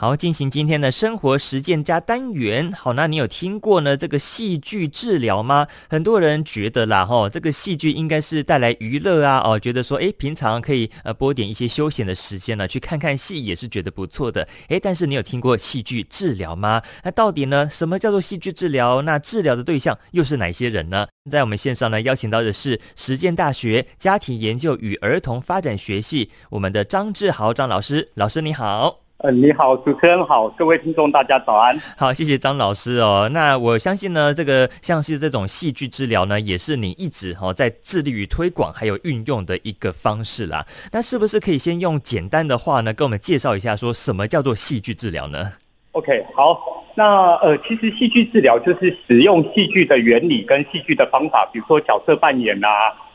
好，进行今天的生活实践加单元。好，那你有听过呢这个戏剧治疗吗？很多人觉得啦，哈，这个戏剧应该是带来娱乐啊，哦，觉得说，诶，平常可以呃播点一些休闲的时间呢，去看看戏也是觉得不错的。诶，但是你有听过戏剧治疗吗？那到底呢，什么叫做戏剧治疗？那治疗的对象又是哪些人呢？在我们线上呢，邀请到的是实践大学家庭研究与儿童发展学系我们的张志豪张老师，老师你好。呃，你好，主持人好，各位听众大家早安。好，谢谢张老师哦。那我相信呢，这个像是这种戏剧治疗呢，也是你一直哈、哦、在致力于推广还有运用的一个方式啦。那是不是可以先用简单的话呢，跟我们介绍一下，说什么叫做戏剧治疗呢？OK，好。那呃，其实戏剧治疗就是使用戏剧的原理跟戏剧的方法，比如说角色扮演啊，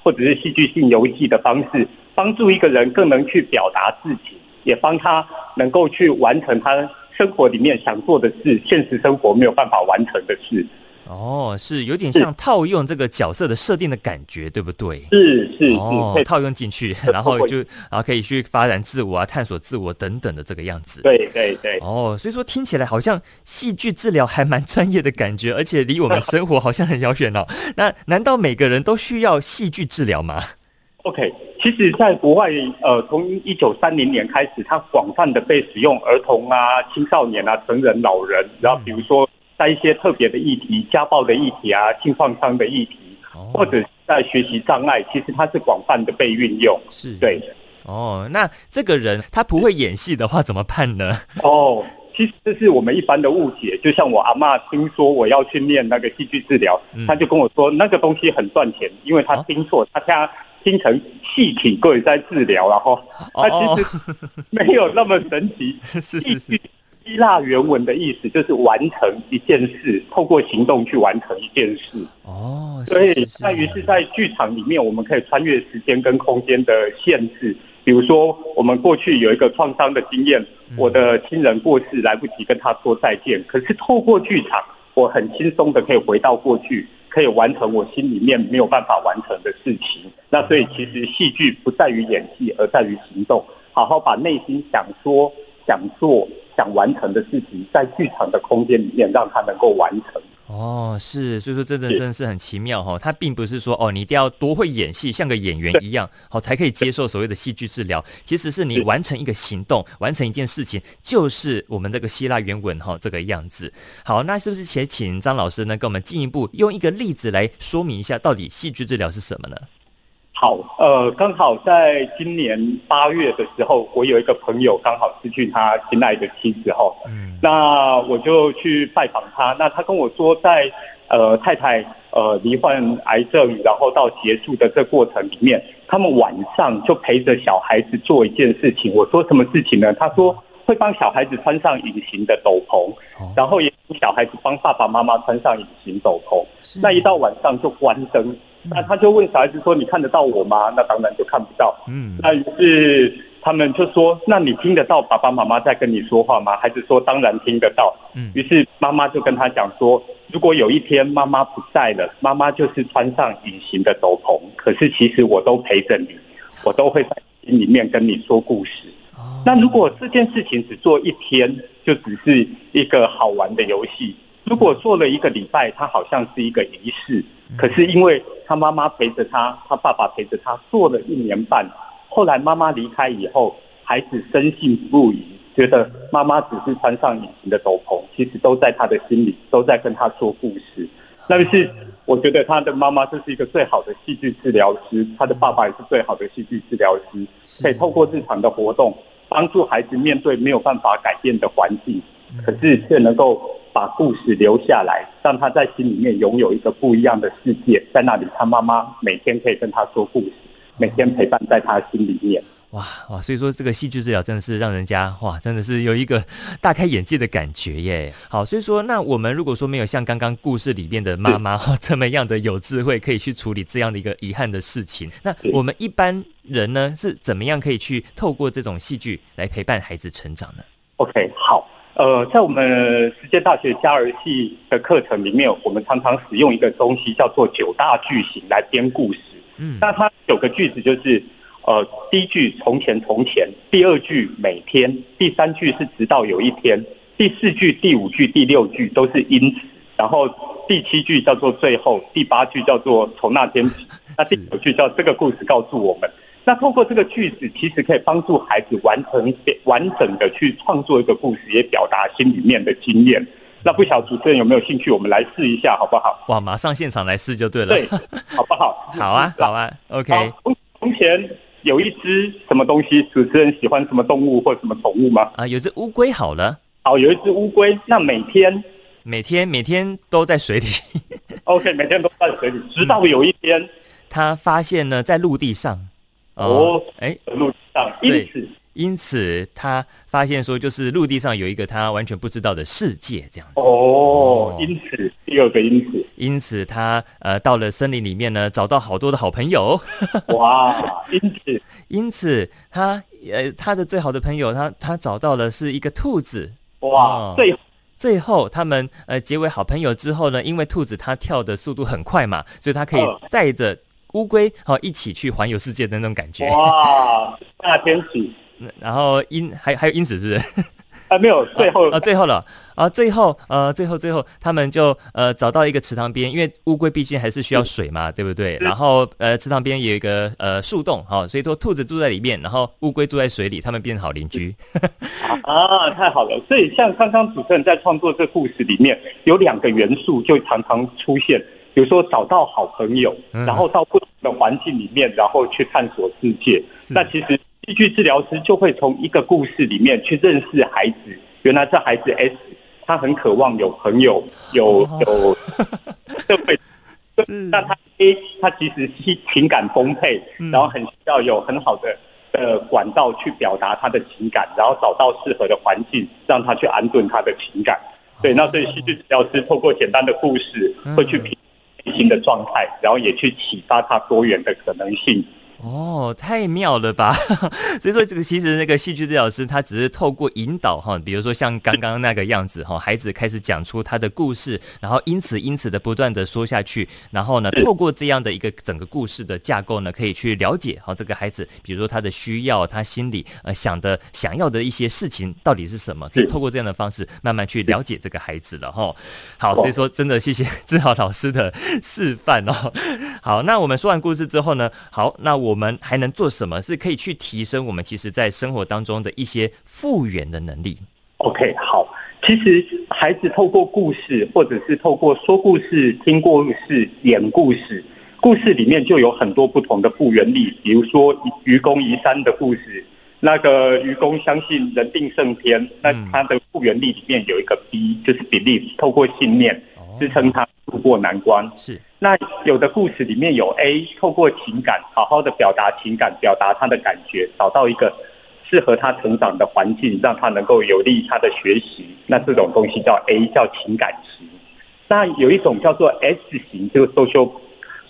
或者是戏剧性游戏的方式，帮助一个人更能去表达自己。也帮他能够去完成他生活里面想做的事，现实生活没有办法完成的事。哦，是有点像套用这个角色的设定的感觉，对不对？是是哦，套用进去，然后就然后可以去发展自我啊，探索自我等等的这个样子。对对对。哦，所以说听起来好像戏剧治疗还蛮专业的感觉，而且离我们生活好像很遥远哦。那难道每个人都需要戏剧治疗吗？OK，其实，在国外，呃，从一九三零年开始，它广泛的被使用，儿童啊、青少年啊、成人、老人，然后比如说在一些特别的议题，家暴的议题啊、性创伤的议题，或者在学习障碍，其实它是广泛的被运用。是，对。哦，那这个人他不会演戏的话怎么办呢？哦，其实这是我们一般的误解。就像我阿妈听说我要去念那个戏剧治疗，他、嗯、就跟我说那个东西很赚钱，因为他听错，他他。听成气体贵在治疗，然后它其实没有那么神奇。是是是，希腊原文的意思就是完成一件事，透过行动去完成一件事。哦，所以在于是在剧场里面，我们可以穿越时间跟空间的限制。比如说，我们过去有一个创伤的经验，我的亲人过世，来不及跟他说再见。可是透过剧场，我很轻松的可以回到过去。可以完成我心里面没有办法完成的事情，那所以其实戏剧不在于演技，而在于行动。好好把内心想说、想做、想完成的事情，在剧场的空间里面，让它能够完成。哦，是，所以说真的真的是很奇妙哈。他并不是说哦，你一定要多会演戏，像个演员一样，好才可以接受所谓的戏剧治疗。其实是你完成一个行动，完成一件事情，就是我们这个希腊原文哈这个样子。好，那是不是且请张老师呢，跟我们进一步用一个例子来说明一下，到底戏剧治疗是什么呢？好，呃，刚好在今年八月的时候，我有一个朋友刚好失去他心爱的妻子后，嗯，那我就去拜访他。那他跟我说在，在呃太太呃罹患癌症，然后到结束的这过程里面，他们晚上就陪着小孩子做一件事情。我说什么事情呢？他说会帮小孩子穿上隐形的斗篷，然后也小孩子帮爸爸妈妈穿上隐形斗篷。那一到晚上就关灯。那他就问小孩子说：“你看得到我吗？”那当然就看不到。嗯，那于是他们就说：“那你听得到爸爸妈妈在跟你说话吗？”孩子说：“当然听得到。”嗯，于是妈妈就跟他讲说：“如果有一天妈妈不在了，妈妈就是穿上隐形的斗篷，可是其实我都陪着你，我都会在心里面跟你说故事。那如果这件事情只做一天，就只是一个好玩的游戏；如果做了一个礼拜，它好像是一个仪式。可是因为他妈妈陪着他，他爸爸陪着他做了一年半，后来妈妈离开以后，孩子深信不疑，觉得妈妈只是穿上隐形的斗篷，其实都在他的心里，都在跟他说故事。那是我觉得他的妈妈就是一个最好的戏剧治疗师，他的爸爸也是最好的戏剧治疗师，可以透过日常的活动，帮助孩子面对没有办法改变的环境，可是却能够。把故事留下来，让他在心里面拥有一个不一样的世界，在那里，他妈妈每天可以跟他说故事，每天陪伴在他心里面。哇哇，所以说这个戏剧治疗真的是让人家哇，真的是有一个 大开眼界的感觉耶。好，所以说那我们如果说没有像刚刚故事里面的妈妈 这么样的有智慧，可以去处理这样的一个遗憾的事情，那我们一般人呢是怎么样可以去透过这种戏剧来陪伴孩子成长呢？OK，好。呃，在我们实践大学加儿系的课程里面，我们常常使用一个东西叫做九大句型来编故事。嗯，那它有个句子就是，呃，第一句从前从前，第二句每天，第三句是直到有一天，第四句、第五句、第六句都是因此，然后第七句叫做最后，第八句叫做从那天起，那第九句叫这个故事告诉我们。那透过这个句子，其实可以帮助孩子完成完整的去创作一个故事，也表达心里面的经验。那不晓得主持人有没有兴趣？我们来试一下，好不好？哇，马上现场来试就对了。对，好不好？好啊，好啊，OK。从前有一只什么东西？主持人喜欢什么动物或什么宠物吗？啊，有只乌龟。好了，好，有一只乌龟。那每天，每天，每天都在水里。OK，每天都在水里，直到有一天，嗯、他发现呢，在陆地上。哦，哎，陆地上，因此，因此他发现说，就是陆地上有一个他完全不知道的世界，这样子。哦，因此，第二个因此，因此他呃到了森林里面呢，找到好多的好朋友。哇，因此，因此他呃他的最好的朋友，他他找到了是一个兔子。哇，最后最后他们呃结为好朋友之后呢，因为兔子它跳的速度很快嘛，所以它可以带着乌龟好一起去环游世界的那种感觉。哇，大天使。然后因还还有因此是不是？啊，没有，最后啊，最后了啊，最后呃，最后最后他们就呃找到一个池塘边，因为乌龟毕竟还是需要水嘛，对不对？然后呃，池塘边有一个呃树洞，好，所以说兔子住在里面，然后乌龟住在水里，他们变成好邻居。啊，太好了！所以像刚刚主持人在创作这故事里面，有两个元素就常常出现，比如说找到好朋友，然后到不同的环境里面，然后去探索世界。那其实。戏剧治疗师就会从一个故事里面去认识孩子，原来这孩子 S，他很渴望有朋友，有有 社会，那他 A，他其实是情感丰沛，然后很需要有很好的呃管道去表达他的情感，然后找到适合的环境，让他去安顿他的情感。对，那所以戏剧治疗师透过简单的故事，会去评新的状态，然后也去启发他多元的可能性。哦，太妙了吧！所以说，这个其实那个戏剧治疗师他只是透过引导哈，比如说像刚刚那个样子哈，孩子开始讲出他的故事，然后因此因此的不断的说下去，然后呢，透过这样的一个整个故事的架构呢，可以去了解哈这个孩子，比如说他的需要，他心里呃想的想要的一些事情到底是什么，可以透过这样的方式慢慢去了解这个孩子了哈。好，所以说真的谢谢志豪老师的示范哦。好，那我们说完故事之后呢，好，那我。我们还能做什么？是可以去提升我们其实在生活当中的一些复原的能力。OK，好，其实孩子透过故事，或者是透过说故事、听故事、演故事，故事里面就有很多不同的复原力。比如说愚公移山的故事，那个愚公相信人定胜天，那他的复原力里面有一个 B，就是 belief，透过信念支撑他度过难关。是。那有的故事里面有 A，透过情感好好的表达情感，表达他的感觉，找到一个适合他成长的环境，让他能够有利于他的学习。那这种东西叫 A，叫情感型。那有一种叫做 S 型，就是 social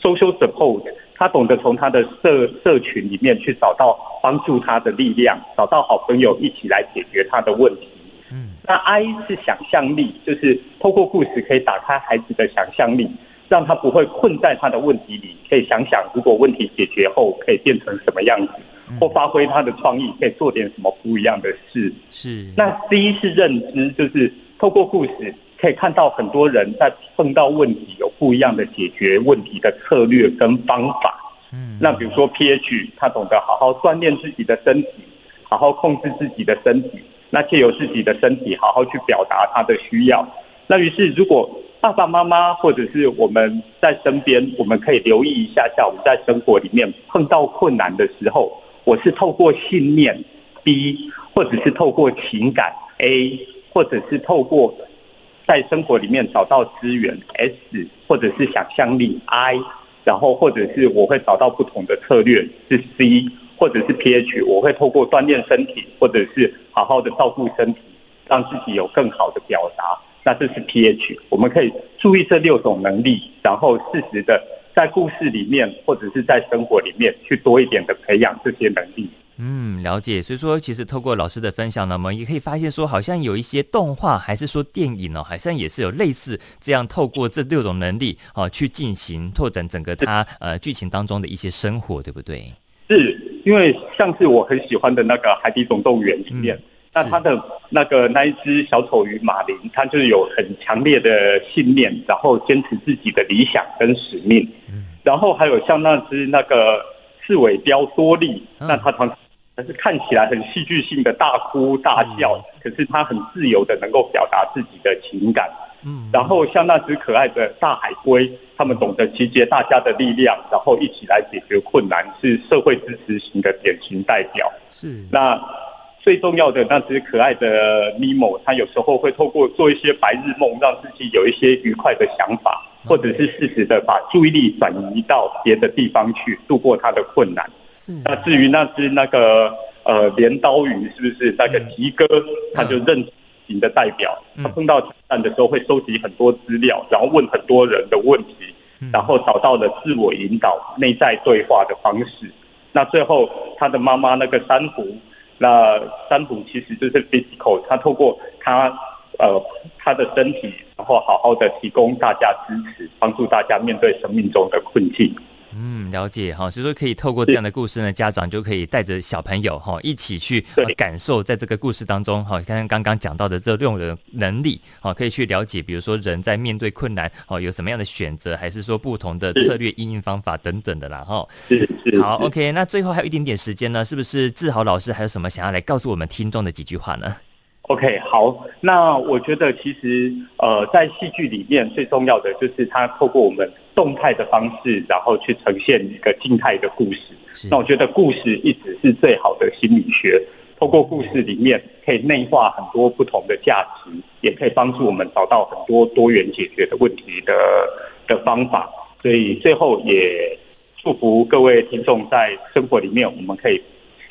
social support，他懂得从他的社社群里面去找到帮助他的力量，找到好朋友一起来解决他的问题。嗯，那 I 是想象力，就是透过故事可以打开孩子的想象力。让他不会困在他的问题里，可以想想如果问题解决后可以变成什么样子，或发挥他的创意，可以做点什么不一样的事。是。那第一是认知，就是透过故事可以看到很多人在碰到问题有不一样的解决问题的策略跟方法。嗯。那比如说 PH，他懂得好好锻炼自己的身体，好好控制自己的身体，那借由自己的身体好好去表达他的需要。那于是如果爸爸妈妈或者是我们在身边，我们可以留意一下下，我们在生活里面碰到困难的时候，我是透过信念 B，或者是透过情感 A，或者是透过在生活里面找到资源 S，或者是想象力 I，然后或者是我会找到不同的策略是 C，或者是 PH，我会透过锻炼身体，或者是好好的照顾身体，让自己有更好的表达。那这是 pH，我们可以注意这六种能力，然后适时的在故事里面或者是在生活里面去多一点的培养这些能力。嗯，了解。所以说，其实透过老师的分享呢，我们也可以发现说，好像有一些动画，还是说电影哦，好像也是有类似这样透过这六种能力哦去进行拓展整个它呃剧情当中的一些生活，对不对？是。因为像是我很喜欢的那个《海底总动员》里面，嗯、那他的那个那一只小丑鱼马林，他就是有很强烈的信念，然后坚持自己的理想跟使命。嗯、然后还有像那只那个刺尾雕多利，嗯、那他常常是看起来很戏剧性的大哭大笑，嗯、可是他很自由的能够表达自己的情感。嗯，然后像那只可爱的大海龟，他们懂得集结大家的力量，然后一起来解决困难，是社会支持型的典型代表。是，那最重要的那只可爱的尼莫，他有时候会透过做一些白日梦，让自己有一些愉快的想法，或者是适时的把注意力转移到别的地方去度过他的困难。是，那至于那只那个呃镰刀鱼，是不是那个吉哥，他就认。型的代表，他碰到挑战的时候会收集很多资料，然后问很多人的问题，然后找到了自我引导、内在对话的方式。那最后，他的妈妈那个珊瑚，那珊瑚其实就是 physical，他透过他呃他的身体，然后好好的提供大家支持，帮助大家面对生命中的困境。嗯，了解哈，所以说可以透过这样的故事呢，家长就可以带着小朋友哈一起去感受，在这个故事当中哈，刚刚刚刚讲到的这六种的能力哈，可以去了解，比如说人在面对困难哦，有什么样的选择，还是说不同的策略、应用方法等等的啦哈。好，OK，那最后还有一点点时间呢，是不是志豪老师还有什么想要来告诉我们听众的几句话呢？OK，好，那我觉得其实呃，在戏剧里面最重要的就是它透过我们。动态的方式，然后去呈现一个静态的故事。那我觉得故事一直是最好的心理学。透过故事里面，可以内化很多不同的价值，也可以帮助我们找到很多多元解决的问题的的方法。所以最后也祝福各位听众在生活里面，我们可以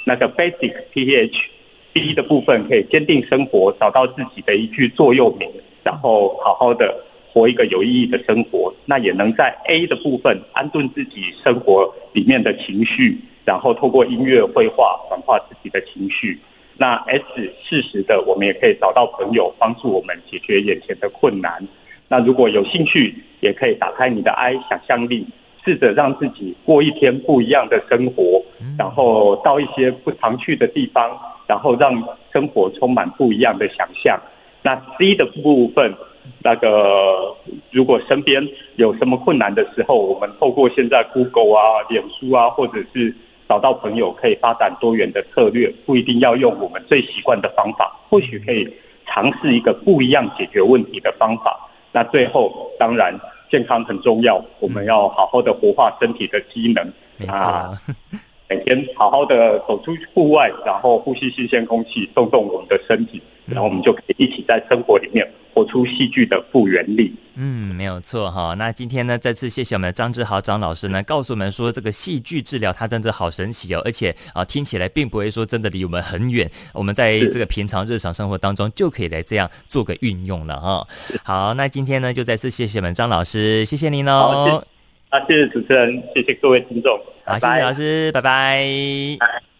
那个 basic PH B 的部分可以坚定生活，找到自己的一句座右铭，然后好好的。活一个有意义的生活，那也能在 A 的部分安顿自己生活里面的情绪，然后透过音乐、绘画转化自己的情绪。那 S 适时的，我们也可以找到朋友帮助我们解决眼前的困难。那如果有兴趣，也可以打开你的 I 想象力，试着让自己过一天不一样的生活，然后到一些不常去的地方，然后让生活充满不一样的想象。那 C 的部分。那个，如果身边有什么困难的时候，我们透过现在 Google 啊、脸书啊，或者是找到朋友，可以发展多元的策略，不一定要用我们最习惯的方法，或许可以尝试一个不一样解决问题的方法。那最后，当然健康很重要，我们要好好的活化身体的机能。啊，每天好好的走出户外，然后呼吸新鲜空气，动动我们的身体，然后我们就可以一起在生活里面。活出戏剧的复原力。嗯，没有错哈。那今天呢，再次谢谢我们的张志豪张老师呢，告诉我们说这个戏剧治疗它真的好神奇哦，而且啊，听起来并不会说真的离我们很远，我们在这个平常日常生活当中就可以来这样做个运用了哈。好，那今天呢，就再次谢谢我们张老师，谢谢您哦。啊，谢谢主持人，谢谢各位听众，好，拜拜谢谢老师，拜拜。拜拜。